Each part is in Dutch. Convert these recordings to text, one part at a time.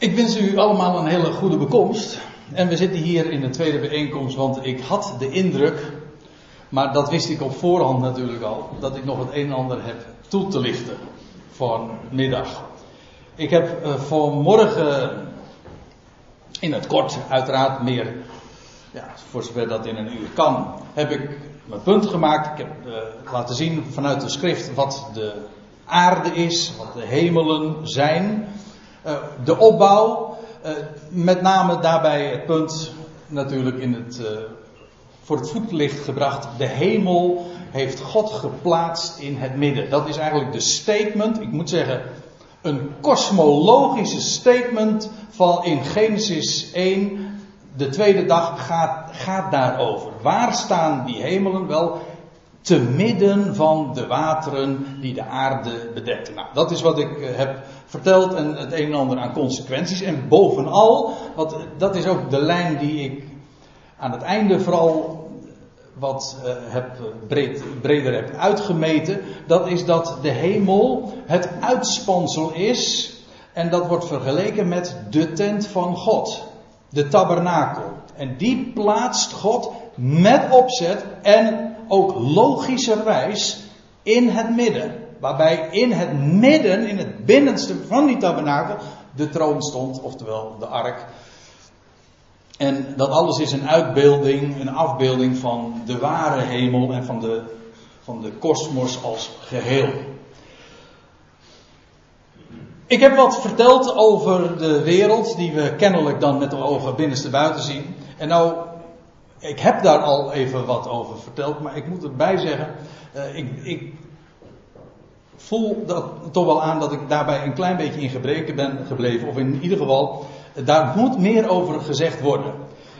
Ik wens u allemaal een hele goede bekomst. En we zitten hier in de tweede bijeenkomst, want ik had de indruk, maar dat wist ik op voorhand natuurlijk al, dat ik nog het een en ander heb toe te lichten vanmiddag. Ik heb uh, vanmorgen in het kort, uiteraard meer, ja, voor zover dat in een uur kan, heb ik mijn punt gemaakt. Ik heb uh, laten zien vanuit de schrift wat de aarde is, wat de hemelen zijn. Uh, de opbouw, uh, met name daarbij het punt natuurlijk in het, uh, voor het voetlicht gebracht. De hemel heeft God geplaatst in het midden. Dat is eigenlijk de statement, ik moet zeggen, een kosmologische statement van in Genesis 1. De tweede dag gaat, gaat daarover. Waar staan die hemelen? Wel, te midden van de wateren die de aarde bedekken. Nou, dat is wat ik heb verteld en het een en ander aan consequenties. En bovenal, wat, dat is ook de lijn die ik aan het einde vooral wat uh, heb breder heb uitgemeten. Dat is dat de hemel het uitspansel is. En dat wordt vergeleken met de tent van God. De tabernakel. En die plaatst God met opzet en ook logischerwijs in het midden. Waarbij in het midden, in het binnenste van die tabernakel, de troon stond, oftewel de ark. En dat alles is een uitbeelding, een afbeelding van de ware hemel en van de, van de kosmos als geheel. Ik heb wat verteld over de wereld, die we kennelijk dan met de ogen binnenste buiten zien. En nou, ik heb daar al even wat over verteld, maar ik moet erbij zeggen, uh, ik, ik voel dat toch wel aan dat ik daarbij een klein beetje in gebreken ben gebleven. Of in ieder geval, daar moet meer over gezegd worden.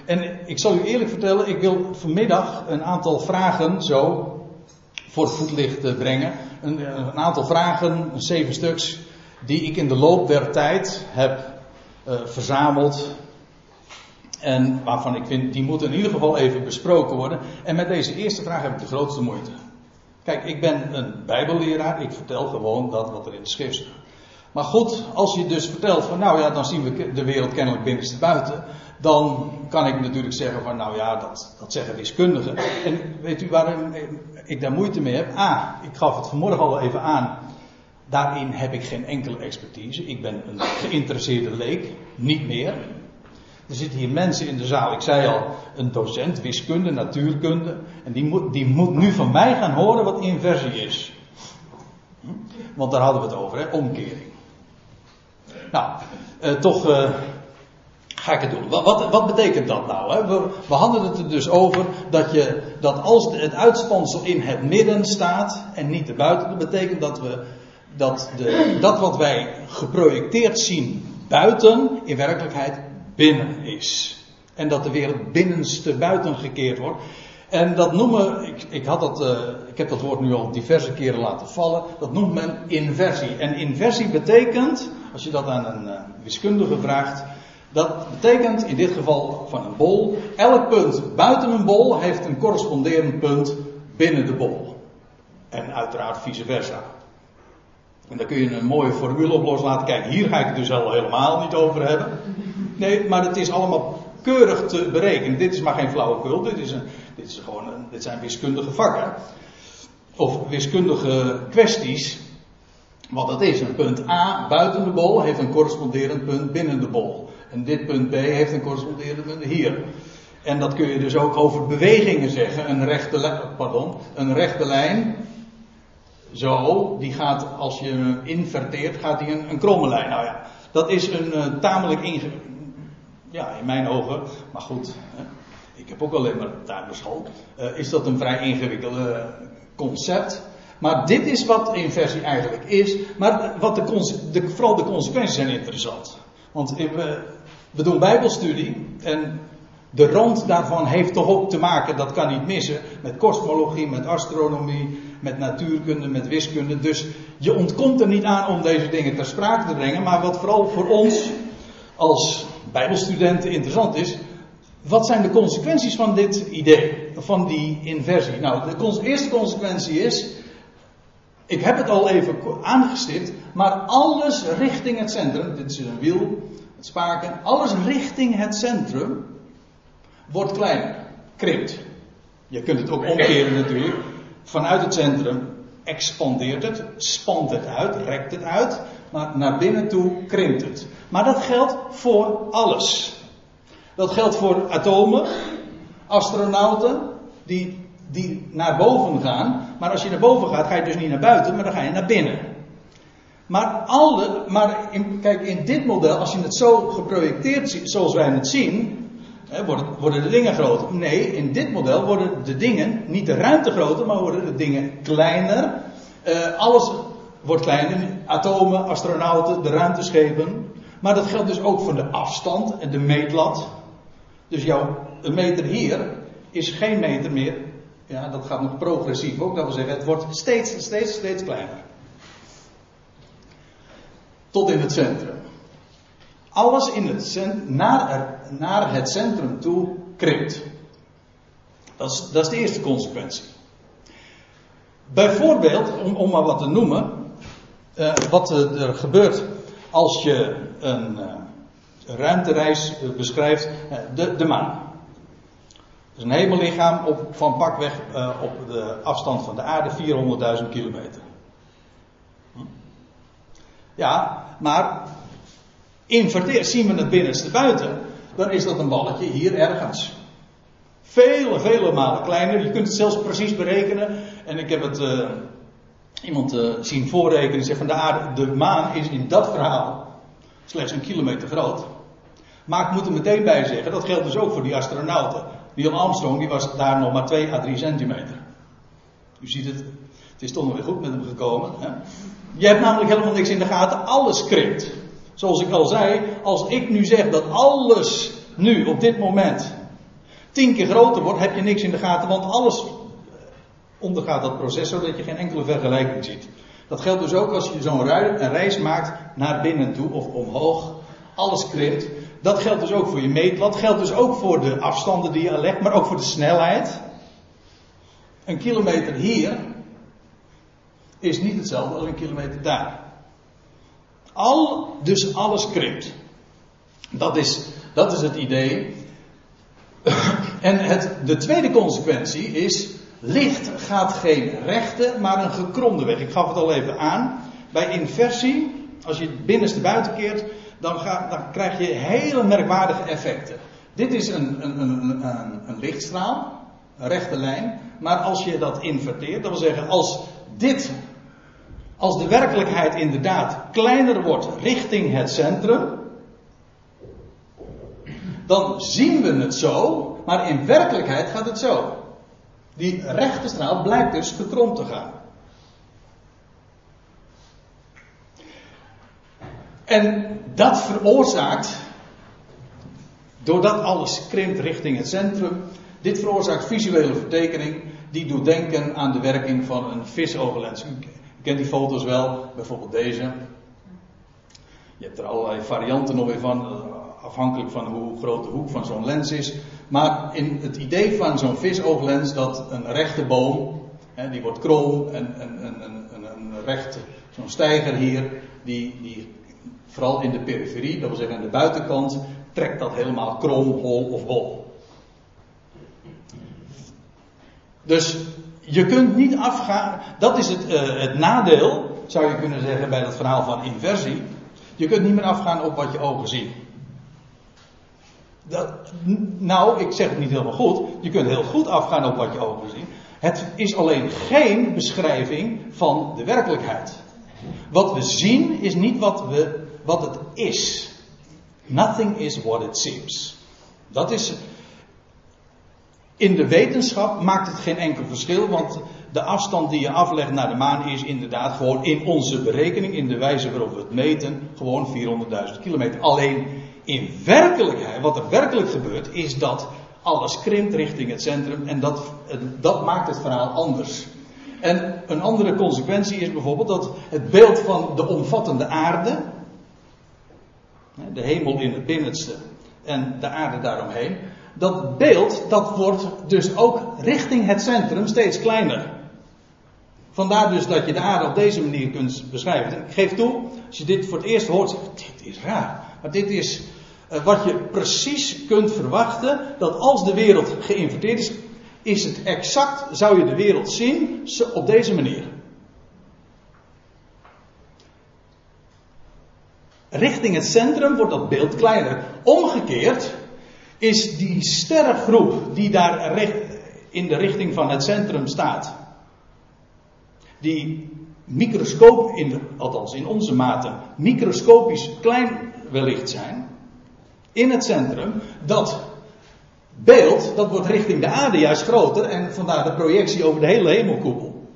En ik zal u eerlijk vertellen, ik wil vanmiddag een aantal vragen zo voor het voetlicht brengen. Een, een aantal vragen, zeven stuks, die ik in de loop der tijd heb uh, verzameld. En waarvan ik vind, die moeten in ieder geval even besproken worden. En met deze eerste vraag heb ik de grootste moeite. Kijk, ik ben een bijbelleraar, ik vertel gewoon dat wat er in de schrift staat. Maar goed, als je dus vertelt van nou ja, dan zien we de wereld kennelijk binnenste buiten. Dan kan ik natuurlijk zeggen van nou ja, dat, dat zeggen wiskundigen. En weet u waarom ik daar moeite mee heb? A, ik gaf het vanmorgen al even aan. Daarin heb ik geen enkele expertise. Ik ben een geïnteresseerde leek, niet meer. Er zitten hier mensen in de zaal, ik zei al, een docent, wiskunde, natuurkunde. En die moet, die moet nu van mij gaan horen wat inversie is. Want daar hadden we het over, hè? omkering. Nou, eh, toch eh, ga ik het doen. Wat, wat, betekent dat nou? Hè? We, we, het er dus over dat, je, dat als het uitspansel in het midden staat en niet erbuiten, dat betekent dat we dat, de, dat wat wij geprojecteerd zien buiten, in werkelijkheid binnen is. En dat de wereld binnenste buiten gekeerd wordt. En dat noemen, ik, ik, had dat, uh, ik heb dat woord nu al diverse keren laten vallen, dat noemt men inversie. En inversie betekent, als je dat aan een uh, wiskundige vraagt, dat betekent in dit geval van een bol, elk punt buiten een bol heeft een corresponderend punt binnen de bol. En uiteraard vice versa. En daar kun je een mooie formule op loslaten. Kijk, hier ga ik het dus al helemaal niet over hebben. Nee, maar het is allemaal keurig te berekenen. Dit is maar geen flauwekul. Dit, is een, dit, is gewoon een, dit zijn wiskundige vakken. Of wiskundige kwesties. Wat dat is. Een punt A buiten de bol heeft een corresponderend punt binnen de bol. En dit punt B heeft een corresponderend punt hier. En dat kun je dus ook over bewegingen zeggen. Een rechte, pardon, een rechte lijn. Zo, die gaat als je inverteert, gaat die een, kromme lijn. Nou ja, dat is een uh, tamelijk ingewikkeld ja, in mijn ogen, maar goed, ik heb ook alleen maar tuinderschool, uh, is dat een vrij ingewikkelde concept. Maar dit is wat inversie eigenlijk is. Maar wat de, de, vooral de consequenties zijn interessant. Want we, we doen bijbelstudie en de rand daarvan heeft toch ook te maken, dat kan niet missen, met kosmologie, met astronomie, met natuurkunde, met wiskunde. Dus je ontkomt er niet aan om deze dingen ter sprake te brengen. Maar wat vooral voor ons als Bijbelstudenten interessant is. Wat zijn de consequenties van dit idee? Van die inversie? Nou, de eerste consequentie is. Ik heb het al even aangestipt. Maar alles richting het centrum. Dit is een wiel. het spaken, alles richting het centrum wordt kleiner, krimpt. Je kunt het ook omkeren natuurlijk. Vanuit het centrum expandeert het, spant het uit, rekt het uit, maar naar binnen toe krimpt het. Maar dat geldt voor alles. Dat geldt voor atomen, astronauten, die, die naar boven gaan. Maar als je naar boven gaat, ga je dus niet naar buiten, maar dan ga je naar binnen. Maar, alle, maar in, kijk, in dit model, als je het zo geprojecteerd ziet, zoals wij het zien, hè, worden, worden de dingen groter. Nee, in dit model worden de dingen, niet de ruimte groter, maar worden de dingen kleiner. Uh, alles wordt kleiner, atomen, astronauten, de ruimteschepen. Maar dat geldt dus ook voor de afstand en de meetlat. Dus jouw een meter hier is geen meter meer. Ja, dat gaat nog progressief ook. Dat wil zeggen, het wordt steeds, steeds, steeds kleiner. Tot in het centrum. Alles in het naar, naar het centrum toe krimpt. Dat is, dat is de eerste consequentie. Bijvoorbeeld, om, om maar wat te noemen, uh, wat er gebeurt als je een uh, ruimtereis beschrijft, uh, de, de maan. is een hemellichaam op, van pakweg op de afstand van de aarde 400.000 kilometer. Hm? Ja, maar inverteer, zien we het binnenste buiten, dan is dat een balletje hier ergens. Vele, vele malen kleiner. Je kunt het zelfs precies berekenen. En ik heb het iemand uh, zien voorrekenen. Zegt van de aarde, de maan is in dat verhaal slechts een kilometer groot. Maar ik moet er meteen bij zeggen, dat geldt dus ook voor die astronauten. Neil Armstrong, die was daar nog maar 2 à 3 centimeter. U ziet het, het is toch nog weer goed met hem gekomen. Hè? Je hebt namelijk helemaal niks in de gaten, alles krimpt. Zoals ik al zei, als ik nu zeg dat alles nu op dit moment tien keer groter wordt, heb je niks in de gaten, want alles ondergaat dat proces zodat je geen enkele vergelijking ziet. Dat geldt dus ook als je zo'n reis maakt naar binnen toe of omhoog. Alles krimpt. Dat geldt dus ook voor je meetlat. Dat geldt dus ook voor de afstanden die je legt, maar ook voor de snelheid. Een kilometer hier is niet hetzelfde als een kilometer daar. Al, dus alles krimpt. Dat is, dat is het idee. En het, de tweede consequentie is, licht gaat geen rechte, maar een gekromde weg. Ik gaf het al even aan. Bij inversie, als je het binnenste buiten keert, dan, ga, dan krijg je hele merkwaardige effecten. Dit is een, een, een, een, lichtstraal, een rechte lijn. Maar als je dat inverteert, dat wil zeggen, als dit als de werkelijkheid inderdaad kleiner wordt richting het centrum, dan zien we het zo, maar in werkelijkheid gaat het zo. Die rechte straal blijkt dus gekromd te gaan. En dat veroorzaakt, doordat alles krimpt richting het centrum, dit veroorzaakt visuele vertekening die doet denken aan de werking van een visogenlens. U kent die foto's wel, bijvoorbeeld deze. Je hebt er allerlei varianten nog weer van, eh, afhankelijk van hoe groot de hoek van zo'n lens is. Maar in het idee van zo'n visooglens dat een rechte boom, hè, die wordt krom, en een, rechte, zo'n stijger hier, die, die vooral in de periferie, dat wil zeggen aan de buitenkant, trekt dat helemaal krom, hol of bol. Dus je kunt niet afgaan, dat is het, uh, het nadeel, zou je kunnen zeggen, bij dat verhaal van inversie. Je kunt niet meer afgaan op wat je ogen zien. Dat, nou, ik zeg het niet helemaal goed. Je kunt heel goed afgaan op wat je ogen zien. Het is alleen geen beschrijving van de werkelijkheid. Wat we zien is niet wat, we, wat het is. Nothing is what it seems. Dat is. In de wetenschap maakt het geen enkel verschil, want de afstand die je aflegt naar de maan is inderdaad gewoon in onze berekening, in de wijze waarop we het meten, gewoon 400.000 kilometer. Alleen in werkelijkheid, wat er werkelijk gebeurt, is dat alles krimpt richting het centrum en dat, dat maakt het verhaal anders. En een andere consequentie is bijvoorbeeld dat het beeld van de omvattende aarde, de hemel in het binnenste en de aarde daaromheen, dat beeld dat wordt dus ook richting het centrum steeds kleiner. Vandaar dus dat je de aarde op deze manier kunt beschrijven. Ik geef toe, als je dit voor het eerst hoort, dit is raar. Maar dit is wat je precies kunt verwachten: dat als de wereld geïnverteerd is, is het exact, zou je de wereld zien op deze manier. Richting het centrum wordt dat beeld kleiner. Omgekeerd is die sterrengroep die daar in de richting van het centrum staat, die microscoop, in, althans in onze mate, microscopisch klein wellicht zijn, in het centrum, dat beeld, dat wordt richting de aarde juist groter en vandaar de projectie over de hele hemelkoepel.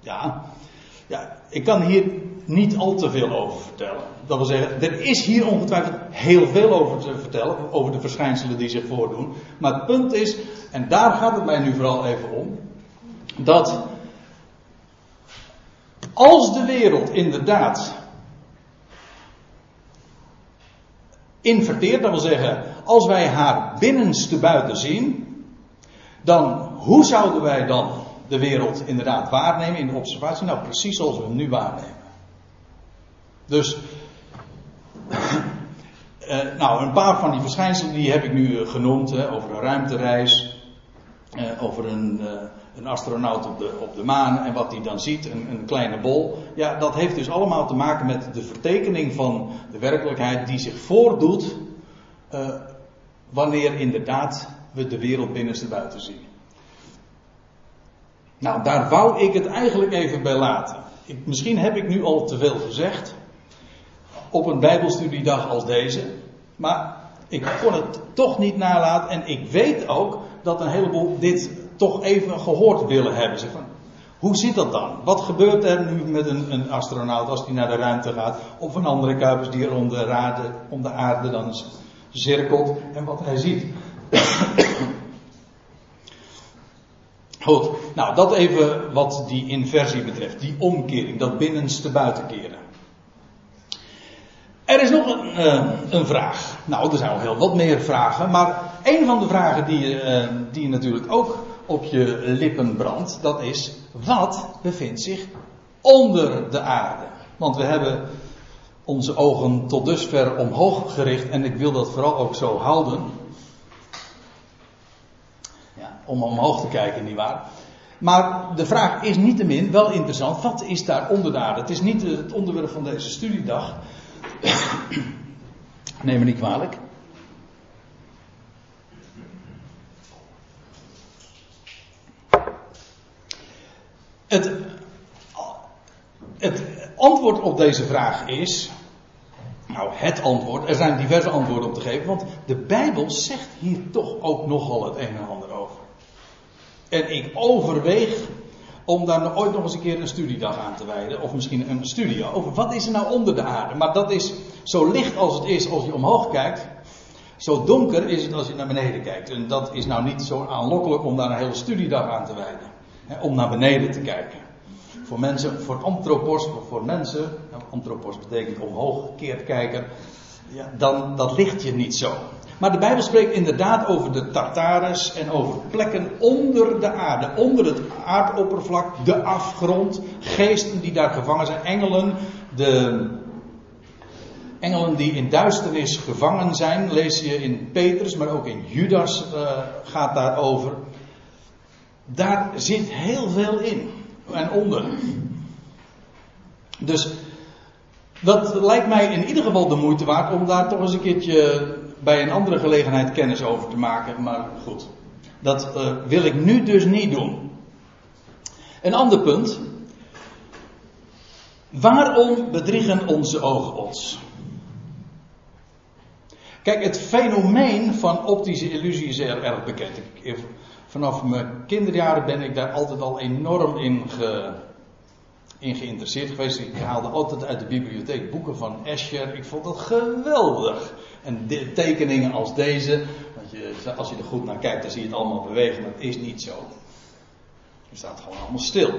Ja, ja, ik kan hier niet al te veel over vertellen. Dat wil zeggen, er is hier ongetwijfeld heel veel over te vertellen, over de verschijnselen die zich voordoen. Maar het punt is, en daar gaat het mij nu vooral even om, dat als de wereld inderdaad inverteert, dat wil zeggen, als wij haar binnenste buiten zien, dan hoe zouden wij dan de wereld inderdaad waarnemen in de observatie? Nou, precies zoals we hem nu waarnemen. Dus, uh, nou, een paar van die verschijnselen die heb ik nu uh, genoemd, hè, over een ruimtereis, uh, over een, een, astronaut op de, op de maan en wat hij dan ziet, een, een, kleine bol. Ja, dat heeft dus allemaal te maken met de vertekening van de werkelijkheid die zich voordoet wanneer inderdaad we de wereld binnenste buiten zien. Nou, daar wou ik het eigenlijk even bij laten. Ik, misschien heb ik nu al te veel gezegd op een Bijbelstudiedag als deze. Maar ik kon het toch niet nalaten. En ik weet ook dat een heleboel dit toch even gehoord willen hebben. Zeg van, hoe zit dat dan? Wat gebeurt er nu met een, een astronaut als die naar de ruimte gaat? Of een andere kuipers die er om de, aarde, om de aarde dan cirkelt en wat hij ziet. Goed, nou dat even wat die inversie betreft, die omkering, dat binnenste buitenkeren. Er is nog een, uh, een, vraag. Nou, er zijn al heel wat meer vragen. Maar een van de vragen die, uh, die natuurlijk ook op je lippen brandt, dat is: wat bevindt zich onder de aarde? Want we hebben onze ogen tot dusver omhoog gericht en ik wil dat vooral ook zo houden. Ja, om omhoog te kijken, nietwaar? Maar de vraag is niettemin wel interessant: wat is daar onder de aarde? Het is niet het onderwerp van deze studiedag. Neem me niet kwalijk. Het, het antwoord op deze vraag is. Nou, het antwoord. Er zijn diverse antwoorden op te geven. Want de Bijbel zegt hier toch ook nogal het een en ander over. En ik overweeg om daar ooit nog eens een keer een studiedag aan te wijden. Of misschien een studie over wat is er nou onder de aarde. Maar dat is zo licht als het is als je omhoog kijkt. Zo donker is het als je naar beneden kijkt. En dat is nou niet zo aanlokkelijk om daar een hele studiedag aan te wijden. Om naar beneden te kijken. Voor mensen, voor antropos, voor mensen, antropos betekent omhoog gekeerd kijker, ja, dan dat ligt je niet zo. Maar de Bijbel spreekt inderdaad over de Tartarus en over plekken onder de aarde, onder het aardoppervlak, de afgrond, geesten die daar gevangen zijn, engelen, de engelen die in duisternis gevangen zijn, lees je in Petrus, maar ook in Judas uh, gaat daarover. Daar zit heel veel in en onder. Dus dat lijkt mij in ieder geval de moeite waard om daar toch eens een keertje bij een andere gelegenheid kennis over te maken. Maar goed, dat uh, wil ik nu dus niet doen. Een ander punt. Waarom bedriegen onze ogen ons? Kijk, het fenomeen van optische illusie is erg bekend. Ik, vanaf mijn kinderjaren ben ik daar altijd al enorm in, ge, in geïnteresseerd geweest. Ik haalde altijd uit de bibliotheek boeken van Escher. Ik vond dat geweldig. En tekeningen als deze, want je, als je er goed naar kijkt, dan zie je het allemaal bewegen, maar het is niet zo. Je staat gewoon allemaal stil.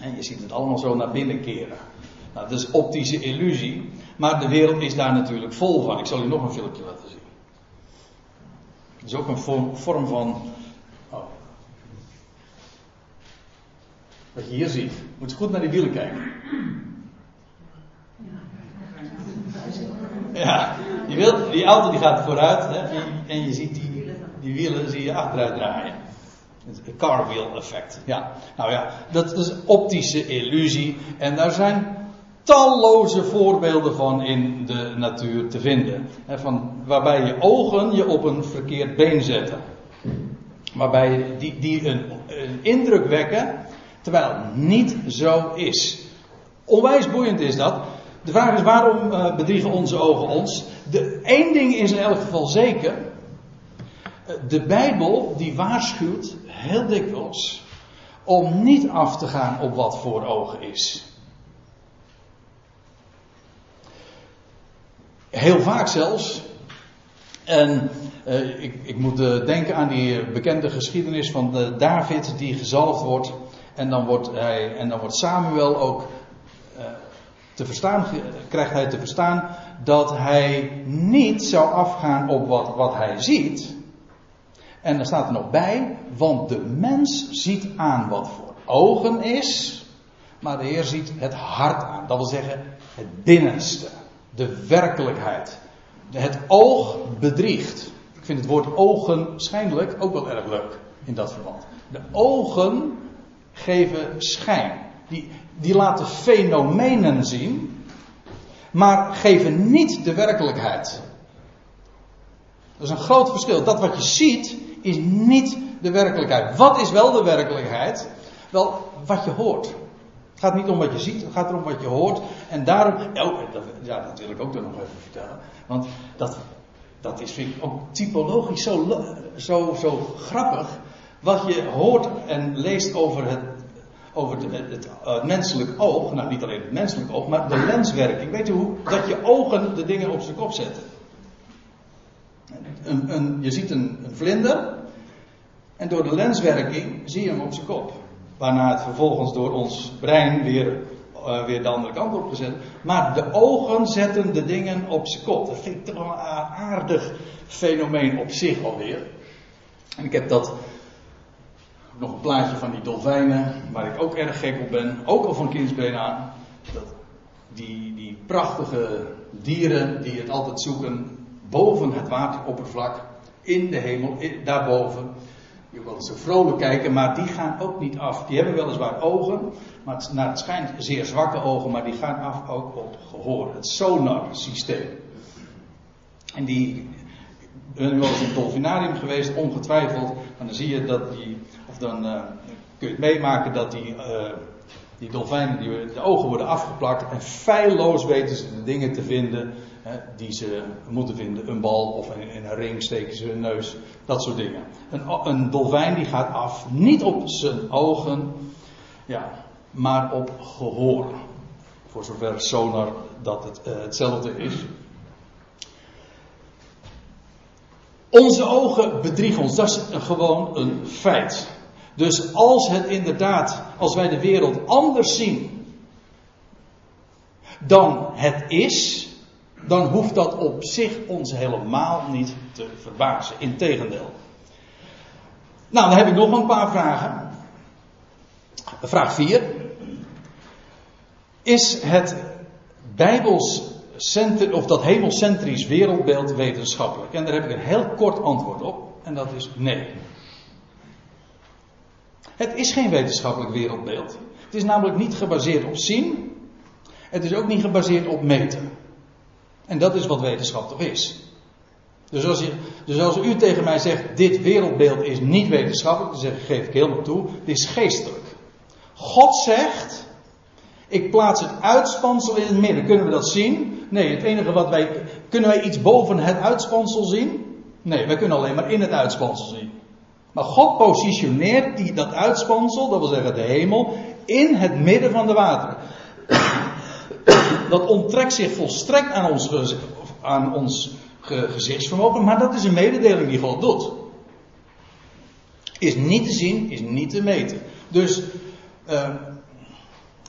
En je ziet het allemaal zo naar binnen keren. Nou, dat is optische illusie. Maar de wereld is daar natuurlijk vol van. Ik zal u nog een filmpje laten zien. Het is ook een vorm van. Wat je hier ziet. Moet je goed naar die wielen kijken. Ja, je wilt, die auto die gaat vooruit hè, en je ziet die, die wielen zie je achteruit draaien. Het car wheel effect. Ja, nou ja, dat is optische illusie. En daar zijn talloze voorbeelden van in de natuur te vinden. Van, waarbij je ogen je op een verkeerd been zetten. Waarbij die, die een indruk wekken, terwijl het niet zo is. Onwijs boeiend is dat. De vraag is waarom uh, bedriegen onze ogen ons? De één ding is in elk geval zeker. De Bijbel die waarschuwt heel dikwijls om niet af te gaan op wat voor ogen is. Heel vaak zelfs. En uh, ik, ik, moet denken aan die bekende geschiedenis van David die gezalfd wordt. En dan wordt, hij, en dan wordt Samuel ook te verstaan, krijgt hij te verstaan dat hij niet zou afgaan op wat, wat hij ziet. En dan staat er nog bij, want de mens ziet aan wat voor ogen is, maar de Heer ziet het hart aan. Dat wil zeggen, het binnenste, de werkelijkheid. Het oog bedriegt. Ik vind het woord ogen schijnlijk ook wel erg leuk in dat verband. De ogen geven schijn. Die, die laten fenomenen zien, maar geven niet de werkelijkheid. Dat is een groot verschil. Dat wat je ziet is niet de werkelijkheid. Wat is wel de werkelijkheid? Wel, wat je hoort. Het gaat niet om wat je ziet, het gaat erom wat je hoort. En daarom, oh, ja, dat wil ik ook nog even vertellen. Want dat, dat is vind ik ook typologisch zo, zo, zo grappig. Wat je hoort en leest over het over het, het, menselijk oog, nou niet alleen het menselijk oog, maar de lenswerking. Weet je hoe? Dat je ogen de dingen op zijn kop zetten. Een, een, je ziet een, vlinder en door de lenswerking zie je hem op zijn kop. Waarna het vervolgens door ons brein weer, uh, weer de andere kant op gezet. Maar de ogen zetten de dingen op zijn kop. Dat vind ik toch een aardig fenomeen op zich alweer. En ik heb dat nog een plaatje van die dolfijnen, waar ik ook erg gek op ben, ook al van kindsbeen aan. Dat die, die prachtige dieren die het altijd zoeken boven het wateroppervlak, in de hemel, daarboven. Je wil ze vrolijk kijken, maar die gaan ook niet af. Die hebben weliswaar ogen, maar het, naar het schijnt zeer zwakke ogen, maar die gaan af ook op gehoor. Het sonar systeem. En die, ben wel eens in het dolfinarium geweest, ongetwijfeld. En dan zie je dat die dan uh, kun je het meemaken dat die, uh, die dolfijnen, die, de ogen worden afgeplakt en feilloos weten ze de dingen te vinden die ze moeten vinden. Een bal of in, een ring steken ze hun neus, dat soort dingen. Een, een dolfijn die gaat af, niet op zijn ogen, ja, maar op gehoor. Voor zover sonar dat het uh, hetzelfde is. Onze ogen bedriegen ons, dat is gewoon een feit. Dus als het inderdaad, als wij de wereld anders zien dan het is, dan hoeft dat op zich ons helemaal niet te verbazen. Integendeel. Nou, dan heb ik nog een paar vragen. Vraag 4. Is het Bijbels of dat hemelcentrisch wereldbeeld wetenschappelijk? En daar heb ik een heel kort antwoord op. En dat is nee. Het is geen wetenschappelijk wereldbeeld. Het is namelijk niet gebaseerd op zien. Het is ook niet gebaseerd op meten. En dat is wat wetenschap toch is. Dus als, je, dus als u tegen mij zegt, dit wereldbeeld is niet wetenschappelijk, dan zeg, geef ik helemaal toe, dit is geestelijk. God zegt, ik plaats het uitspansel in het midden. Kunnen we dat zien? Nee, het enige wat wij, kunnen wij iets boven het uitspansel zien? Nee, wij kunnen alleen maar in het uitspansel zien. Maar God positioneert die, dat uitspansel, dat wil zeggen de hemel, in het midden van de wateren. Dat onttrekt zich volstrekt aan ons, aan ons gezichtsvermogen, maar dat is een mededeling die God doet. Is niet te zien, is niet te meten. Dus uh,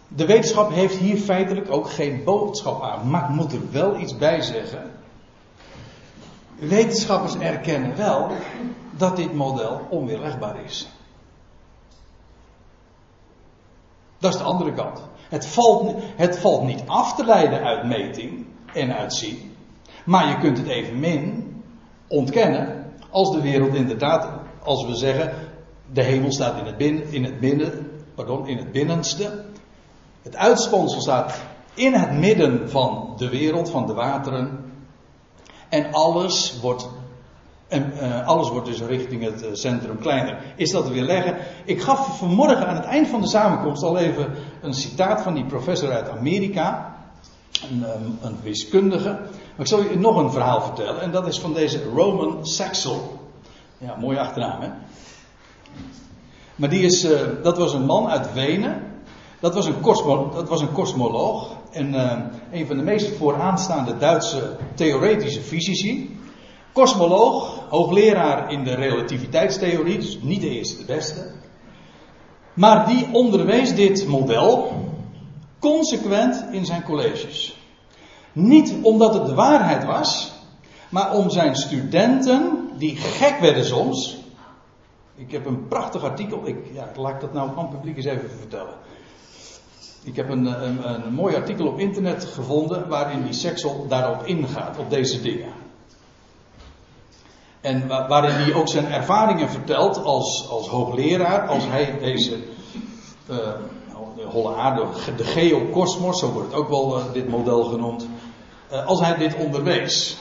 de wetenschap heeft hier feitelijk ook geen boodschap aan. Maar ik moet er wel iets bij zeggen. Wetenschappers erkennen wel dat dit model onweerlegbaar is. Dat is de andere kant. Het valt, het valt niet af te leiden uit meting en uit zien. Maar je kunt het evenmin ontkennen als de wereld inderdaad, als we zeggen, de hemel staat in het, binnen, in het, binnen, pardon, in het binnenste. Het uitspansel staat in het midden van de wereld, van de wateren. En alles wordt, en, uh, alles wordt dus richting het uh, centrum kleiner. Is dat weer leggen? Ik gaf vanmorgen aan het eind van de samenkomst al even een citaat van die professor uit Amerika. Een, um, een wiskundige. Maar ik zal je nog een verhaal vertellen. En dat is van deze Roman Saxel. Ja, mooie achternaam hè. Maar die is, uh, dat was een man uit Wenen. Dat was een, dat was een kosmoloog. En uh, een van de meest vooraanstaande Duitse theoretische fysici. Kosmoloog, hoogleraar in de relativiteitstheorie, dus niet de eerste, de beste. Maar die onderwees dit model consequent in zijn colleges. Niet omdat het de waarheid was, maar om zijn studenten, die gek werden soms. Ik heb een prachtig artikel, ik, ja, laat ik dat nou aan het publiek eens even vertellen. Ik heb een, een, een, mooi artikel op internet gevonden waarin die Sexel daarop ingaat, op deze dingen. En waarin hij ook zijn ervaringen vertelt als, als hoogleraar, als hij deze uh, de holle aarde, de geokosmos, zo wordt het ook wel uh, dit model genoemd, uh, als hij dit onderwees.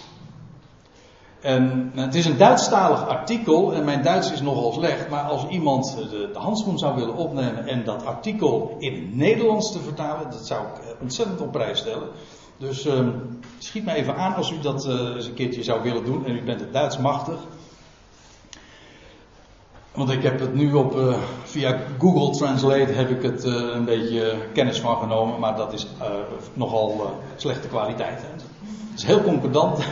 En het is een Duitsstalig artikel en mijn Duits is nogal slecht, maar als iemand de, de handschoen zou willen opnemen en dat artikel in Nederlands te vertalen, dat zou ik ontzettend op prijs stellen. Dus uh, schiet me even aan als u dat uh, eens een keertje zou willen doen en u bent het Duits machtig. Want ik heb het nu op, uh, via Google Translate heb ik het uh, een beetje kennis van genomen, maar dat is nogal slechte kwaliteit. Het is heel concordant.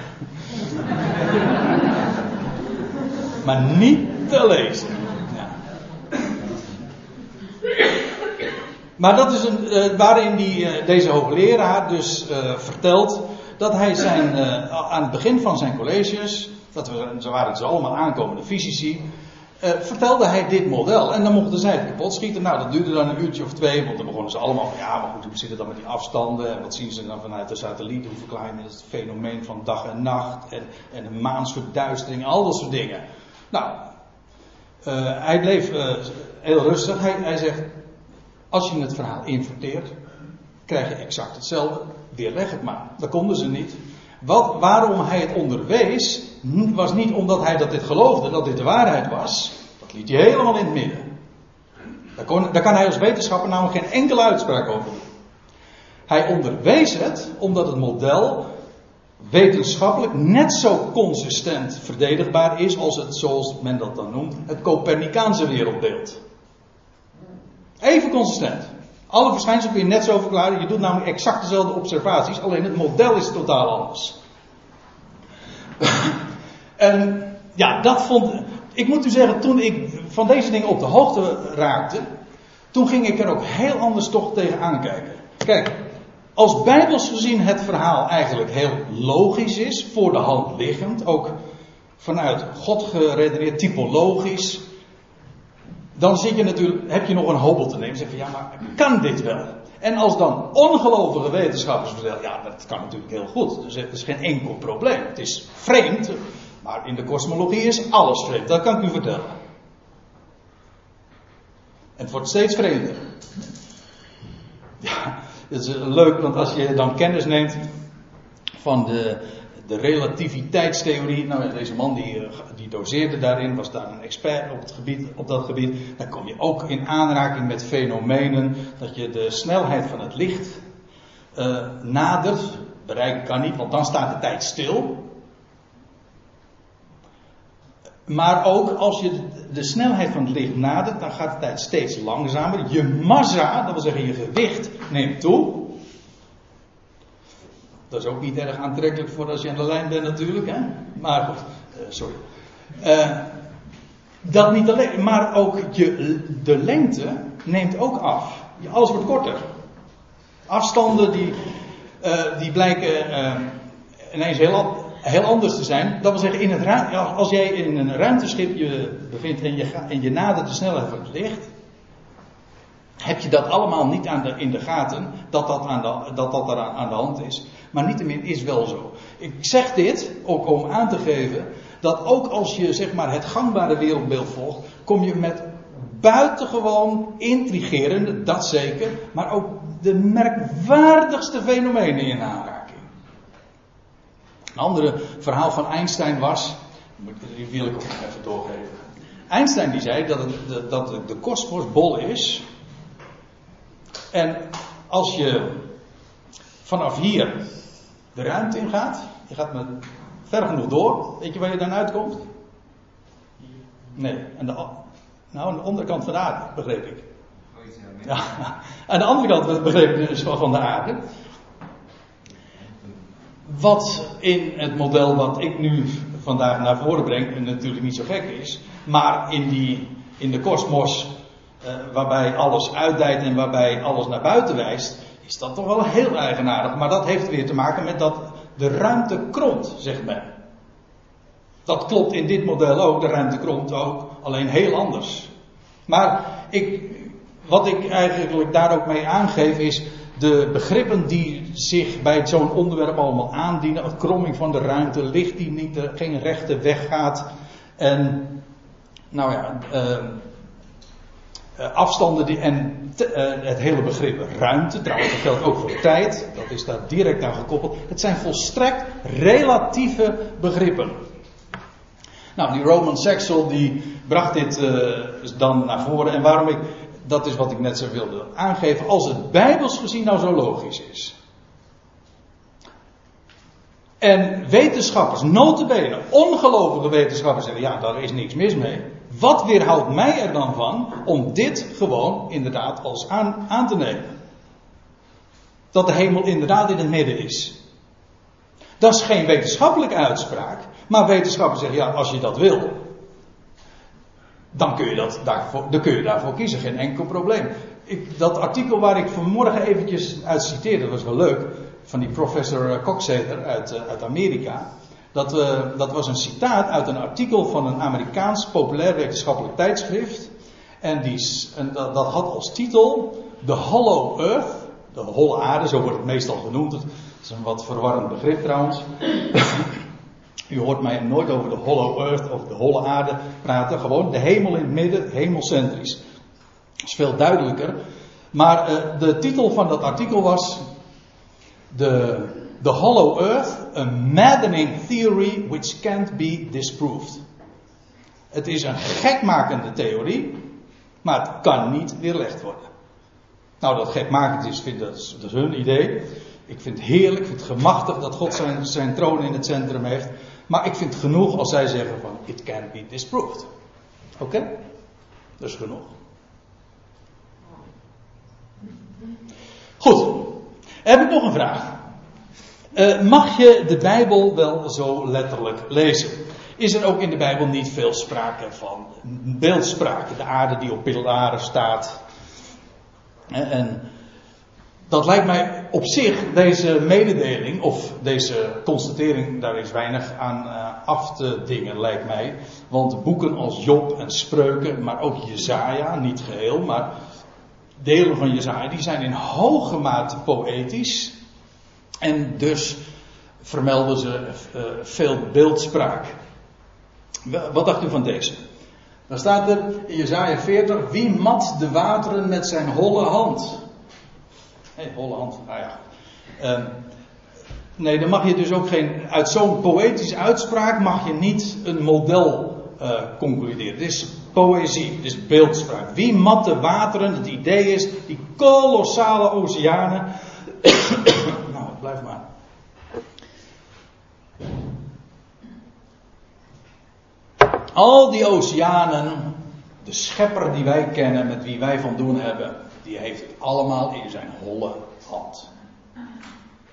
maar niet te lezen. Ja. Maar dat is een, waarin die, deze hoogleraar dus vertelt dat hij zijn, aan het begin van zijn colleges, dat we, ze waren dus allemaal aankomende fysici, vertelde hij dit model. En dan mochten zij het kapot schieten. Nou, dat duurde dan een uurtje of twee. Want dan begonnen ze allemaal van ja, maar goed, hoe zit het dan met die afstanden? En wat zien ze dan vanuit de satelliet? Hoe verklaren je het fenomeen van dag en nacht? En, en de maansverduistering, al dat soort dingen. Nou, hij bleef heel rustig. Hij zegt, als je het verhaal inverteert, krijg je exact hetzelfde. Weerleg het maar. Dat konden ze niet. Wat, waarom hij het onderwees, was niet omdat hij dat dit geloofde, dat dit de waarheid was. Dat liet hij helemaal in het midden. Daar, kon, daar kan hij als wetenschapper namelijk geen enkele uitspraak over doen. Hij onderwees het omdat het model wetenschappelijk net zo consistent verdedigbaar is als het, zoals men dat dan noemt, het Copernicaanse wereldbeeld. Even consistent. Alle verschijnselen kun je net zo verklaren. Je doet namelijk exact dezelfde observaties, alleen het model is totaal anders. en ja, dat vond. Ik moet u zeggen, toen ik van deze dingen op de hoogte raakte, toen ging ik er ook heel anders toch tegen aankijken. Kijk, als bijbels gezien het verhaal eigenlijk heel logisch is, voor de hand liggend, ook vanuit God geredeneerd, typologisch, dan zit je natuurlijk, heb je nog een hobbel te nemen. Zeg van ja, maar kan dit wel? En als dan ongelovige wetenschappers vertellen, ja, dat kan natuurlijk heel goed. Dus het is geen enkel probleem. Het is vreemd, maar in de kosmologie is alles vreemd. Dat kan ik u vertellen. En het wordt steeds vreemder. Ja, het is leuk, want als je dan kennis neemt van de, de relativiteitstheorie. Nou, deze man die, die doseerde daarin, was daar een expert op, het gebied, op dat gebied. Dan kom je ook in aanraking met fenomenen dat je de snelheid van het licht uh, nadert. Bereiken kan niet, want dan staat de tijd stil. Maar ook als je de snelheid van het licht nadert, dan gaat de tijd steeds langzamer. Je massa, dat wil zeggen je gewicht, neemt toe. Dat is ook niet erg aantrekkelijk voor als je aan de lijn bent natuurlijk. Hè? Maar goed, uh, sorry. Uh, dat niet alleen, maar ook je, de lengte neemt ook af. Alles wordt korter. Afstanden die, uh, die blijken ineens heel, heel anders te zijn. Dat wil zeggen, in het als jij in een ruimteschip je bevindt en je, en je nadert de snelheid van het licht. Heb je dat allemaal niet aan in de gaten, dat dat, aan de, dat, dat aan de hand is. Maar niettemin is wel zo. Ik zeg dit ook om aan te geven dat ook als je zeg maar het gangbare wereldbeeld volgt, kom je met buitengewoon intrigerende, dat zeker, maar ook de merkwaardigste fenomenen in aanraking. Een andere verhaal van Einstein was, die wil ik ook even doorgeven. Einstein die zei dat, het, dat de kosmos bol is. En als je vanaf hier de ruimte in gaat, je gaat met ver genoeg door, weet je waar je dan uitkomt? Nee, aan de, nou, aan de onderkant van de aarde, begreep ik. Ja, aan de andere kant begreep ik dus van de aarde. Wat in het model wat ik nu vandaag naar voren breng natuurlijk niet zo gek is. Maar in, die, in de kosmos, uh, waarbij alles uitdijt en waarbij alles naar buiten wijst, is dat toch wel heel eigenaardig. Maar dat heeft weer te maken met dat de ruimte kromt, zegt men. Dat klopt in dit model ook, de ruimte kromt ook, alleen heel anders. Maar ik, wat ik eigenlijk daar ook mee aangeef is de begrippen die zich bij zo'n onderwerp allemaal aandienen. Het kromming van de ruimte, licht die niet, eh, geen rechte weg gaat. En nou ja, uh, afstanden die, en te, uh, het hele begrip ruimte, trouwens dat geldt ook voor tijd, dat is daar direct aan gekoppeld. Het zijn volstrekt relatieve begrippen. Nou, die Roman Saxel die bracht dit uh, dan naar voren. En waarom ik, dat is wat ik net zo wilde aangeven, als het bijbels gezien nou zo logisch is. En wetenschappers, notabene, ongelovige wetenschappers zeggen, ja, daar is niks mis mee. Wat weerhoudt mij er dan van om dit gewoon inderdaad als aan, aan te nemen? Dat de hemel inderdaad in het midden is. Dat is geen wetenschappelijke uitspraak, maar wetenschappers zeggen, ja, als je dat wil, dan kun je, dat daarvoor, dan kun je daarvoor kiezen, geen enkel probleem. Ik, dat artikel waar ik vanmorgen eventjes uit citeerde, was wel leuk, van die professor Coxeter uit, uh, uit Amerika. Dat, uh, dat was een citaat uit een artikel van een Amerikaans populair wetenschappelijk tijdschrift. En, die, en dat, had als titel The Hollow Earth, de holle aarde, zo wordt het meestal genoemd. Dat is een wat verwarrend begrip trouwens. U hoort mij nooit over de hollow earth of de holle aarde praten. Gewoon de hemel in het midden, hemelcentrisch. Dat is veel duidelijker. Maar uh, de titel van dat artikel was The, the Hollow Earth, a maddening theory which can't be disproved. Het is een gekmakende theorie, maar het kan niet weerlegd worden. Nou, dat gekmakend is, vind, dat, is, dat is hun idee. Ik vind het heerlijk, ik vind het gemachtig dat God zijn, zijn troon in het centrum heeft. Maar ik vind het genoeg als zij zeggen van, it can't be disproved. Oké? Okay? Dat is genoeg. Goed. Heb ik nog een vraag? Uh, mag je de Bijbel wel zo letterlijk lezen? Is er ook in de Bijbel niet veel sprake van beeldspraak? De aarde die op pilaren staat. En dat lijkt mij op zich, deze mededeling, of deze constatering, daar is weinig aan uh, af te dingen, lijkt mij. Want boeken als Job en Spreuken, maar ook Jezaja, niet geheel, maar delen van Jezaja, die zijn in hoge mate poëtisch. En dus vermelden ze uh, veel beeldspraak. Wat dacht u van deze? Dan staat er in Jezaja 40, wie mat de wateren met zijn holle hand? Hé, holle hand, ah ja. Um, nee, dan mag je dus ook geen, uit zo'n poëtische uitspraak mag je niet een model uh, concluderen. Het is poëzie, het is beeldspraak. Wie mat de wateren, het idee is, die kolossale oceanen. Blijf maar. Al die oceanen, de schepper die wij kennen, met wie wij van doen hebben, die heeft het allemaal in zijn holle hand.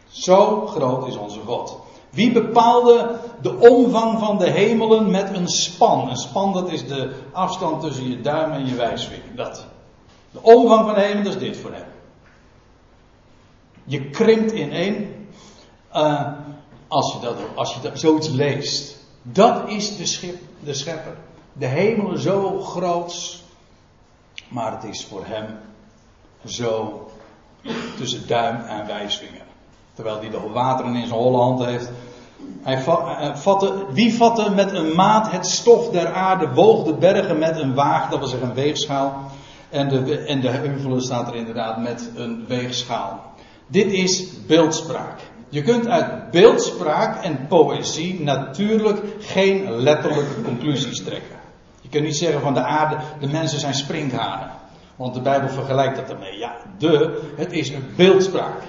Zo groot is onze God. Wie bepaalde de omvang van de hemelen met een span? Een span dat is de afstand tussen je duim en je wijsvinger. Dat. De omvang van de hemel, is dit voor hem. Je krimpt in één. Uh, als je, dat, als je dat, zoiets leest. Dat is de, schip, de schepper. De hemelen zo groot. Maar het is voor hem zo tussen duim en wijsvinger. Terwijl hij de wateren in zijn holle hand heeft. Hij vatte, wie vatte met een maat het stof der aarde, woog de bergen met een waag, dat was een weegschaal. En de, en de heuvelen staat er inderdaad met een weegschaal. Dit is beeldspraak. Je kunt uit beeldspraak en poëzie natuurlijk geen letterlijke conclusies trekken. Je kunt niet zeggen van de aarde, de mensen zijn sprinkhanen. Want de Bijbel vergelijkt dat ermee. Ja, de, het is een beeldspraak.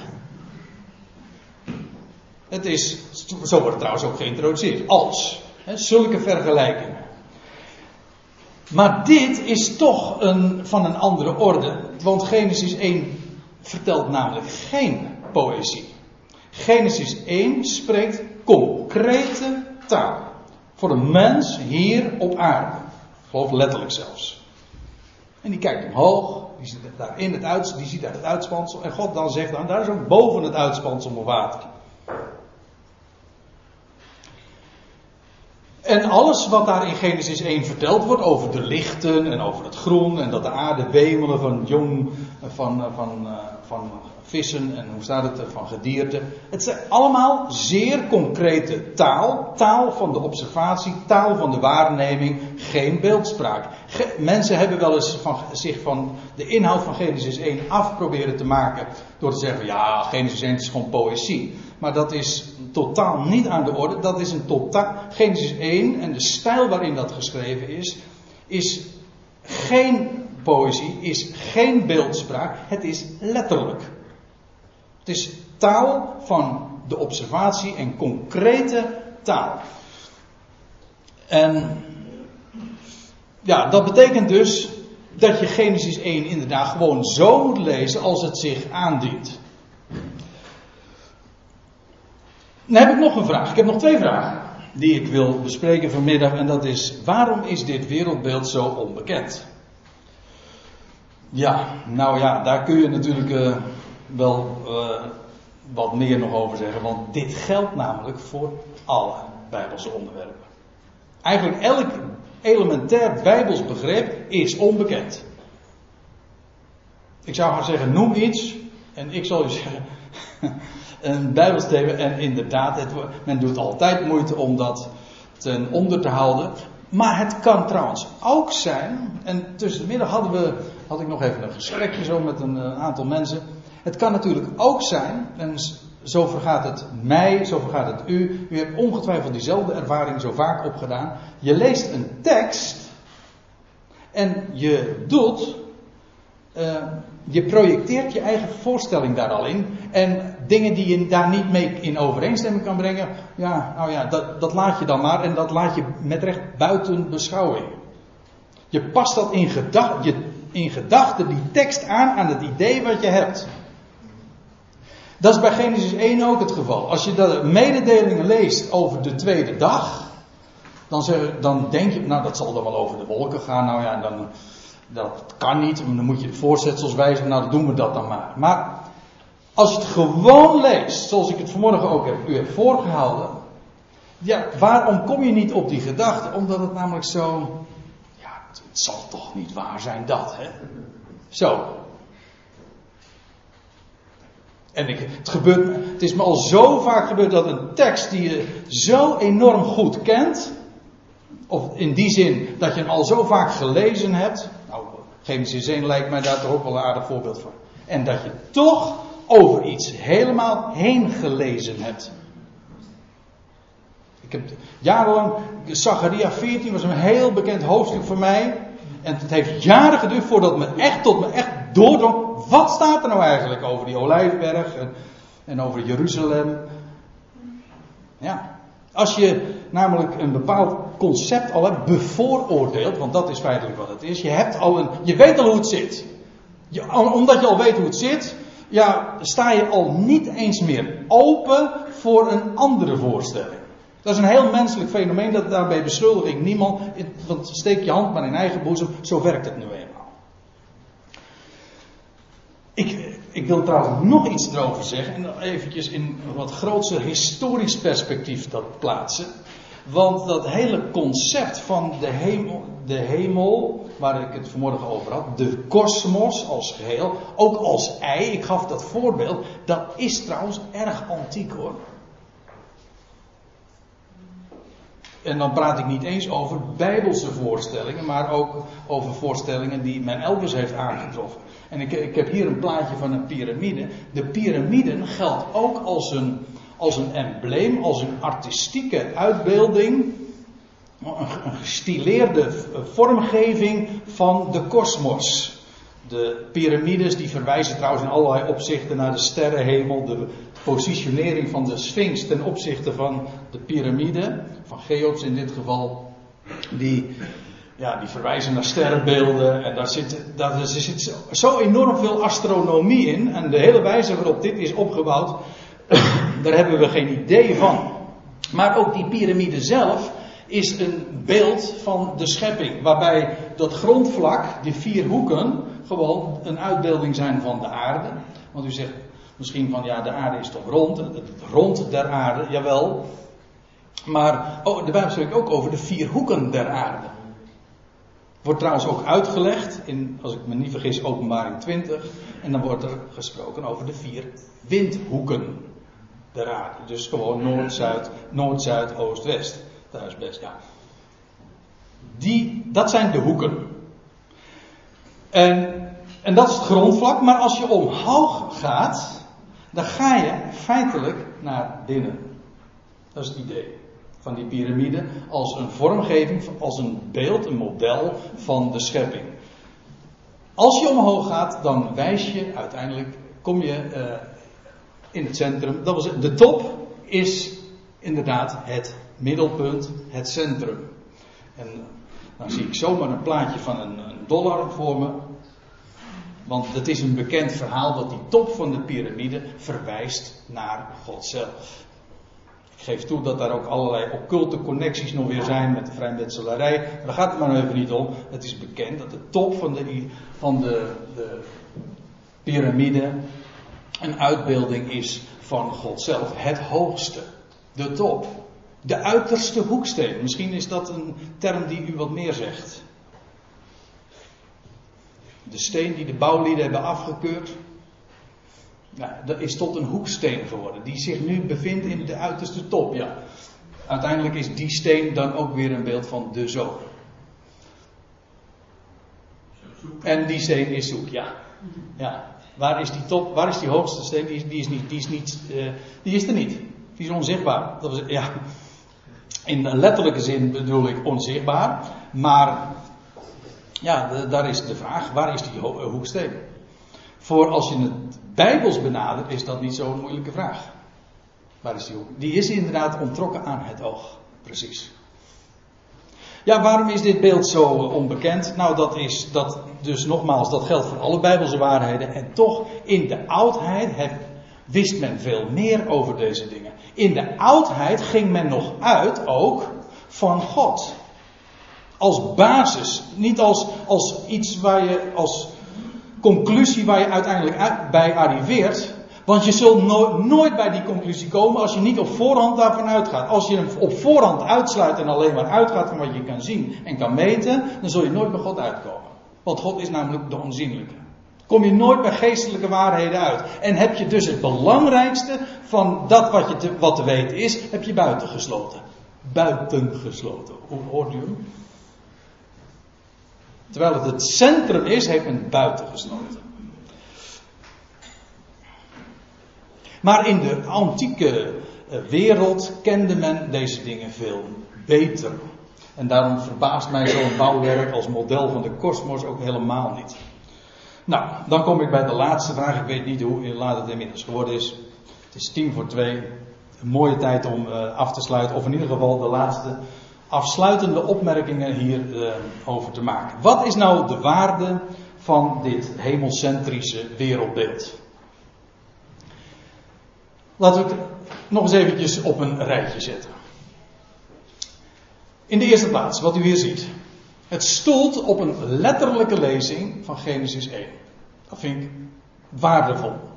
Het is, zo wordt het trouwens ook geïntroduceerd, als. Hè, zulke vergelijkingen. Maar dit is toch een, van een andere orde. Want Genesis 1 vertelt namelijk geen poëzie. Genesis 1 spreekt concrete taal. Voor de mens hier op aarde. Geloof letterlijk zelfs. En die kijkt omhoog, die ziet daar in het, die ziet daar het uitspansel. En God dan zegt dan, daar is ook boven het uitspansel water. En alles wat daar in Genesis 1 verteld wordt over de lichten en over het groen en dat de aarde wemelen van jong, van, van, van vissen en hoe staat het, van gedierte. Het zijn allemaal zeer concrete taal, taal van de observatie, taal van de waarneming, geen beeldspraak. mensen hebben wel eens van, zich van de inhoud van Genesis 1 af proberen te maken door te zeggen, ja, Genesis 1 is gewoon poëzie. Maar dat is totaal niet aan de orde. Dat is een totaal. Genesis 1 en de stijl waarin dat geschreven is, is geen poëzie, is geen beeldspraak. Het is letterlijk. Het is taal van de observatie en concrete taal. En ja, dat betekent dus dat je Genesis 1 inderdaad gewoon zo moet lezen als het zich aandient. Dan heb ik nog een vraag. Ik heb nog twee vragen die ik wil bespreken vanmiddag. En dat is: waarom is dit wereldbeeld zo onbekend? Ja, nou ja, daar kun je natuurlijk uh, wel uh, wat meer nog over zeggen. Want dit geldt namelijk voor alle Bijbelse onderwerpen. Eigenlijk elk elementair Bijbels begrip is onbekend. Ik zou gaan zeggen: noem iets. En ik zal u zeggen. een Bijbelthema. En inderdaad, het, men doet altijd moeite om dat ten onder te houden. Maar het kan trouwens ook zijn, en tussen de middag hadden we, had ik nog even een gesprekje zo met een, een aantal mensen. Het kan natuurlijk ook zijn, en zo vergaat het mij, zo vergaat het u. U hebt ongetwijfeld diezelfde ervaring zo vaak opgedaan. Je leest een tekst en je doet uh, je projecteert je eigen voorstelling daar al in. En dingen die je daar niet mee in overeenstemming kan brengen, ja, nou ja, dat, dat laat je dan maar. En dat laat je met recht buiten beschouwing. Je past dat in, gedacht, je, in gedachten, die tekst aan aan het idee wat je hebt. Dat is bij Genesis 1 ook het geval. Als je de mededelingen leest over de tweede dag, dan, zeg, dan denk je, nou dat zal dan wel over de wolken gaan. Nou ja, dan, dat kan niet, dan moet je de voorzetsels wijzigen, nou dan doen we dat dan maar. Maar als je het gewoon leest, zoals ik het vanmorgen ook heb, u heb voorgehouden. Ja, waarom kom je niet op die gedachte? Omdat het namelijk zo. Het, zal toch niet waar zijn dat, hè? Zo. En ik, het, gebeurt, het is me al zo vaak gebeurd dat een tekst die je zo enorm goed kent, of in die zin dat je hem al zo vaak gelezen hebt, Genesis 1 lijkt mij daar toch ook wel een aardig voorbeeld van. En dat je toch over iets helemaal heen gelezen hebt. Ik heb jarenlang, Zacharia 14 was een heel bekend hoofdstuk voor mij. En het heeft jaren geduurd voordat me echt tot me echt doordrong. Wat staat er nou eigenlijk over die Olijfberg en, en over Jeruzalem? Ja. Als je namelijk een bepaald concept al hebt bevooroordeeld, want dat is feitelijk wat het is. Je, hebt al een, je weet al hoe het zit. Je, omdat je al weet hoe het zit, ja, sta je al niet eens meer open voor een andere voorstelling. Dat is een heel menselijk fenomeen, dat, daarbij beschuldig ik niemand. Want steek je hand maar in eigen boezem, zo werkt het nu eenmaal. Ik, ik wil trouwens nog iets erover zeggen en eventjes in wat grootser historisch perspectief dat plaatsen. Want dat hele concept van de hemel, de hemel, waar ik het vanmorgen over had, de kosmos als geheel, ook als ei, ik gaf dat voorbeeld, dat is trouwens erg antiek hoor. En dan praat ik niet eens over bijbelse voorstellingen, maar ook over voorstellingen die men elders heeft aangetroffen. En ik, ik heb hier een plaatje van een piramide. De piramiden geldt ook als een, als een embleem, als een artistieke uitbeelding, een, gestileerde vormgeving van de kosmos. De piramides die verwijzen trouwens in allerlei opzichten naar de sterrenhemel, de positionering van de Sphinx ten opzichte van de piramide, van Cheops in dit geval, die, ja, die verwijzen naar sterrenbeelden en daar zit, daar zit zo enorm veel astronomie in en de hele wijze waarop dit is opgebouwd, daar hebben we geen idee van. Maar ook die piramide zelf is een beeld van de schepping, waarbij dat grondvlak, die vier hoeken, gewoon een uitbeelding zijn van de aarde. Want u zegt misschien van ja, de aarde is toch rond, het rond der aarde, jawel. Maar oh, de Bijbel spreekt ook over de vier hoeken der aarde. Wordt trouwens ook uitgelegd in, als ik me niet vergis, openbaring 20. En dan wordt er gesproken over de vier windhoeken der aarde. Dus gewoon noord, zuid, noord, zuid, oost, west. Dat is best, ja. Die, dat zijn de hoeken. En, en dat is het grondvlak, maar als je omhoog gaat, dan ga je feitelijk naar binnen. Dat is het idee van die piramide als een vormgeving, als een beeld, een model van de schepping. Als je omhoog gaat, dan wijs je uiteindelijk, kom je uh, in het centrum. Dat was, de top is inderdaad het middelpunt, het centrum. En dan zie ik zomaar een plaatje van een, een dollar voor me. Want het is een bekend verhaal dat die top van de piramide verwijst naar God zelf. Ik geef toe dat daar ook allerlei occulte connecties nog weer zijn met de vrijmetselarij. Maar daar gaat het maar even niet om. Het is bekend dat de top van de, van de, de piramide een uitbeelding is van God zelf. Het hoogste. De top. De uiterste hoeksteen. Misschien is dat een term die u wat meer zegt. De steen die de bouwlieden hebben afgekeurd. Nou, dat is tot een hoeksteen geworden. Die zich nu bevindt in de uiterste top. Ja. Uiteindelijk is die steen dan ook weer een beeld van de zoon. En die steen is zoek, ja. ja. Waar is die top? Waar is die hoogste steen? Die is, niet, die is, niet, uh, die is er niet. Die is onzichtbaar. Dat was, ja. In letterlijke zin bedoel ik onzichtbaar. Maar ja, daar is de vraag, waar is die eh, hoeksteen? Voor als je het bijbels benadert, is dat niet zo'n moeilijke vraag. Waar is die hoek? Die is inderdaad ontrokken aan het oog. Precies. Ja, waarom is dit beeld zo onbekend? Nou, dat is dat, dus nogmaals, dat geldt voor alle bijbelse waarheden. En toch, in de oudheid heb, wist men veel meer over deze dingen. In de oudheid ging men nog uit ook van God als basis. Niet als, als iets waar je, als conclusie waar je uiteindelijk bij arriveert. Want je zult nooit bij die conclusie komen als je niet op voorhand daarvan uitgaat. Als je hem op voorhand uitsluit en alleen maar uitgaat van wat je kan zien en kan meten, dan zul je nooit bij God uitkomen. Want God is namelijk de onzienlijke. Kom je nooit bij geestelijke waarheden uit. En heb je dus het belangrijkste van dat wat, je te, wat te weten is, heb je buitengesloten. Buitengesloten. Hoe hoort u? Terwijl het het centrum is, heeft men buiten gesloten. Maar in de antieke eh, wereld kende men deze dingen veel beter. En daarom verbaast mij zo'n bouwwerk als model van de kosmos ook helemaal niet. Nou, dan kom ik bij de laatste vraag. Ik weet niet hoe laat het inmiddels geworden is. Het is tien voor twee. Een mooie tijd om uh, af te sluiten. Of in ieder geval de laatste afsluitende opmerkingen hierover uh, te maken. Wat is nou de waarde van dit hemelcentrische wereldbeeld? Laten we het nog eens eventjes op een rijtje zetten. In de eerste plaats, wat u hier ziet. Het stoelt op een letterlijke lezing van Genesis 1. Dat vind ik waardevol.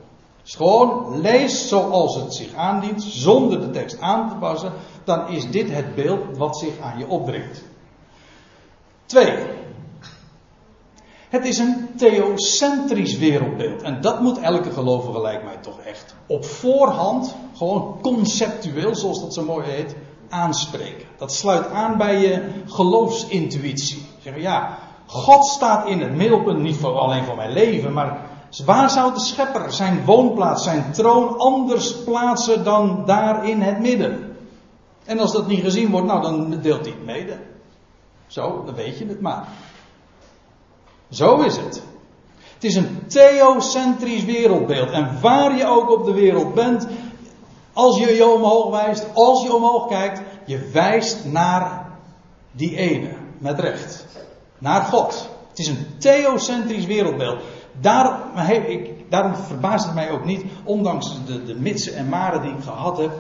Gewoon lees zoals het zich aandient, zonder de tekst aan te passen, dan is dit het beeld wat zich aan je opdringt. Twee. Het is een theocentrisch wereldbeeld. En dat moet elke gelovige, lijkt mij toch echt, op voorhand, gewoon conceptueel, zoals dat zo mooi heet, aanspreken. Dat sluit aan bij je geloofsintuïtie. Zeggen ja, God staat in het middelpunt, niet voor, alleen van mijn leven, maar waar zou de schepper zijn woonplaats, zijn troon anders plaatsen dan daar in het midden? En als dat niet gezien wordt, nou dan deelt hij het mede. Zo, dan weet je het maar. Zo is het. Het is een theocentrisch wereldbeeld. En waar je ook op de wereld bent, als je je omhoog wijst, als je omhoog kijkt, je wijst naar die ene, met recht. Naar God. Het is een theocentrisch wereldbeeld. Daarom, ik, daarom verbaast het mij ook niet, ondanks de, de mitsen en maren die ik gehad heb,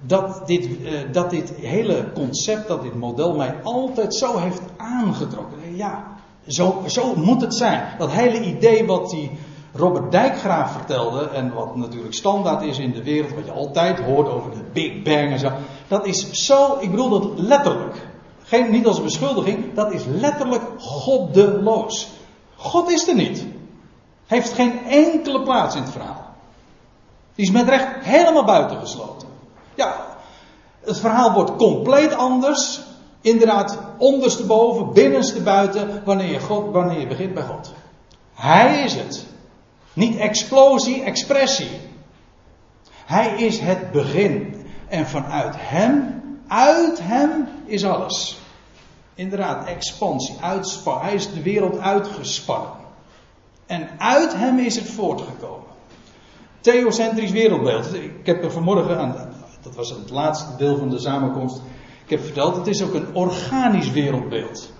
dat dit, eh, dat dit hele concept, dat dit model mij altijd zo heeft aangetrokken. Ja, zo, zo moet het zijn. Dat hele idee wat die Robert Dijkgraaf vertelde, en wat natuurlijk standaard is in de wereld, wat je altijd hoort over de Big Bang en zo, dat is zo, ik bedoel dat letterlijk. Geen, niet als beschuldiging, dat is letterlijk goddeloos. God is er niet. Heeft geen enkele plaats in het verhaal. Die is met recht helemaal buitengesloten. Ja, het verhaal wordt compleet anders. Inderdaad, ondersteboven, binnenste buiten, wanneer je, God, wanneer je begint bij God. Hij is het. Niet explosie, expressie. Hij is het begin. En vanuit hem, uit hem is alles. Inderdaad, expansie, uitspanning. Hij is de wereld uitgespannen. En uit hem is het voortgekomen. Theocentrisch wereldbeeld. Ik heb er vanmorgen aan, dat was het laatste deel van de samenkomst. Ik heb verteld, het is ook een organisch wereldbeeld.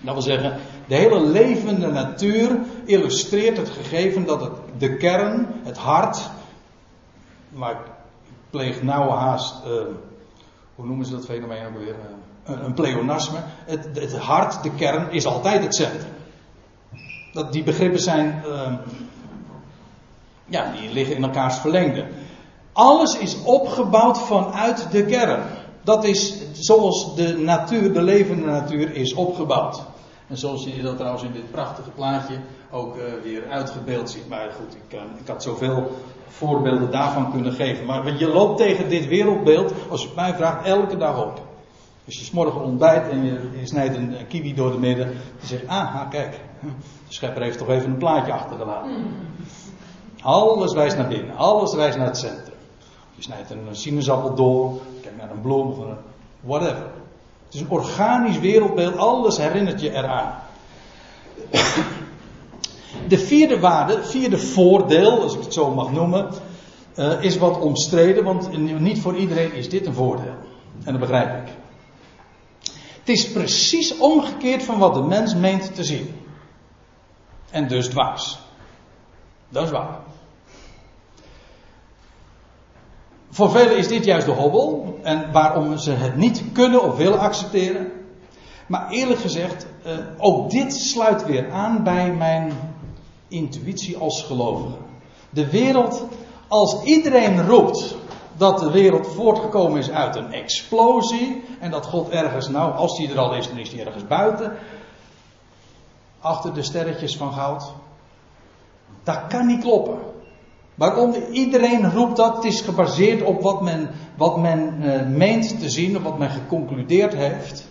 Dat wil zeggen, de hele levende natuur illustreert het gegeven dat het, de kern, het hart, maar ik pleeg nauwe haast, uh, hoe noemen ze dat fenomeen ook weer? Uh, een pleonasme. Het, het, hart, de kern, is altijd het centrum. Dat, die begrippen zijn, uh, ja, die liggen in elkaars verlengde. Alles is opgebouwd vanuit de kern. Dat is zoals de natuur, de levende natuur, is opgebouwd. En zoals je dat trouwens in dit prachtige plaatje ook uh, weer uitgebeeld ziet. Maar goed, ik, uh, ik, had zoveel voorbeelden daarvan kunnen geven. Maar je loopt tegen dit wereldbeeld, als je het mij vraagt, elke dag op. Als je morgen ontbijt en je, snijdt een, kiwi door de midden. Je, ah, kijk, de schepper heeft toch even een plaatje achtergelaten. Alles wijst naar binnen, alles wijst naar het centrum. Je snijdt een sinaasappel door, kijk naar een bloem of een whatever. Het is een organisch wereldbeeld, alles herinnert je eraan. De vierde waarde, vierde voordeel, als ik het zo mag noemen, uh, is wat omstreden, want niet voor iedereen is dit een voordeel. En dat begrijp ik. Het is precies omgekeerd van wat de mens meent te zien. En dus dwaas. Dat is waar. Voor velen is dit juist de hobbel en waarom ze het niet kunnen of willen accepteren. Maar eerlijk gezegd, eh, ook dit sluit weer aan bij mijn intuïtie als gelovige. De wereld, als iedereen roept dat de wereld voortgekomen is uit een explosie en dat God ergens, nou als hij er al is, dan is hij ergens buiten, achter de sterretjes van goud. Dat kan niet kloppen. Waarom iedereen roept dat, het is gebaseerd op wat men, wat men uh, meent te zien, of wat men geconcludeerd heeft.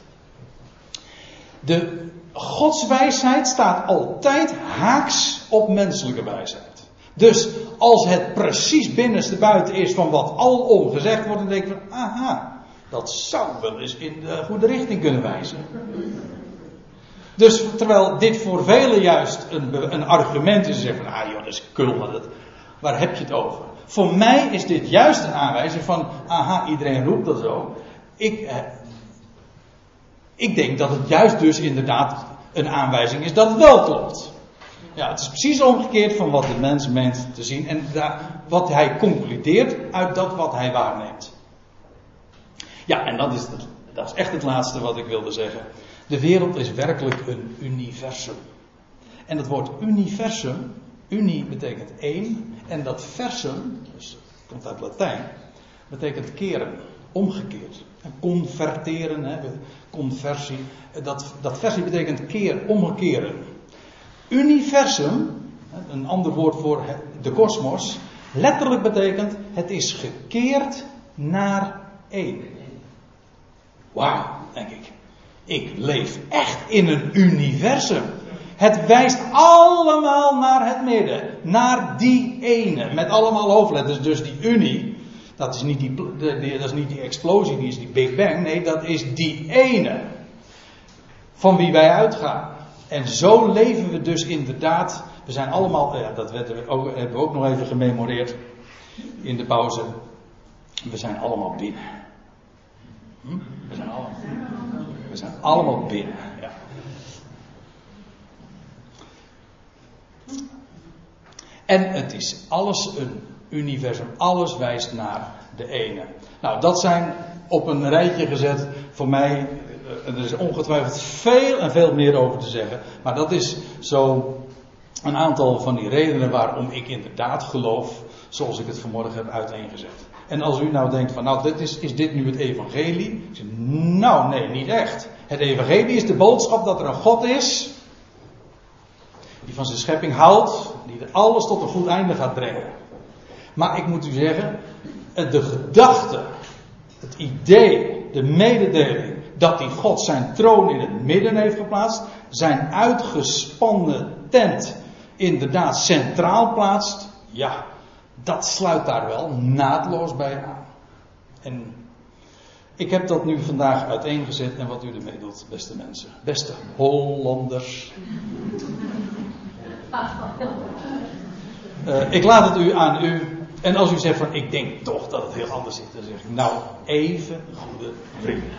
De godswijsheid staat altijd haaks op menselijke wijsheid. Dus als het precies binnenste buiten is van wat alom gezegd wordt, dan denk ik van, aha, dat zou wel eens in de goede richting kunnen wijzen. Dus terwijl dit voor velen juist een, een argument is, zeggen van, ah joh, dat is dat, Waar heb je het over? Voor mij is dit juist een aanwijzing van, aha, iedereen roept dat zo. Ik, eh, ik denk dat het juist dus inderdaad een aanwijzing is dat het wel klopt. Ja, het is precies omgekeerd van wat de mens meent te zien en wat hij concludeert uit dat wat hij waarneemt. Ja, en dat is, dat is echt het laatste wat ik wilde zeggen. De wereld is werkelijk een universum. En het woord universum Uni betekent één. En dat versum, dus het komt uit Latijn, betekent keren, omgekeerd. En converteren, conversie. Dat, dat versie betekent keer, omkeren. Universum, een ander woord voor de kosmos, letterlijk betekent het is gekeerd naar één. Wauw, denk ik. Ik leef echt in een universum. Het wijst allemaal naar het midden. Naar die ene. Met allemaal hoofdletters. Dus die unie. Dat is, niet die, dat is niet die explosie, die is die Big Bang. Nee, dat is die ene. Van wie wij uitgaan. En zo leven we dus inderdaad. We zijn allemaal, ja, dat ook, hebben we ook nog even gememoreerd in de pauze. We zijn allemaal binnen. Hm? We zijn we zijn allemaal binnen. Ja. En het is alles een universum. Alles wijst naar de ene. Nou, dat zijn op een rijtje gezet voor mij. Eh, er is ongetwijfeld veel en veel meer over te zeggen. Maar dat is zo een aantal van die redenen waarom ik inderdaad geloof. Zoals ik het vanmorgen heb uiteengezet. En als u nou denkt van, nou, dit is, is dit nu het evangelie? Zeg, nou, nee, niet echt. Het evangelie is de boodschap dat er een God is. Die van zijn schepping houdt. Die alles tot een goed einde gaat brengen. Maar ik moet u zeggen, de gedachte, het idee, de mededeling dat die God zijn troon in het midden heeft geplaatst, zijn uitgespannen tent inderdaad centraal plaatst, ja, dat sluit daar wel naadloos bij aan. En ik heb dat nu vandaag uiteengezet en wat u ermee doet, beste mensen. Beste Hollanders. Uh, ik laat het u aan u. En als u zegt van ik denk toch dat het heel anders zit, dan zeg ik nou even goede vrienden.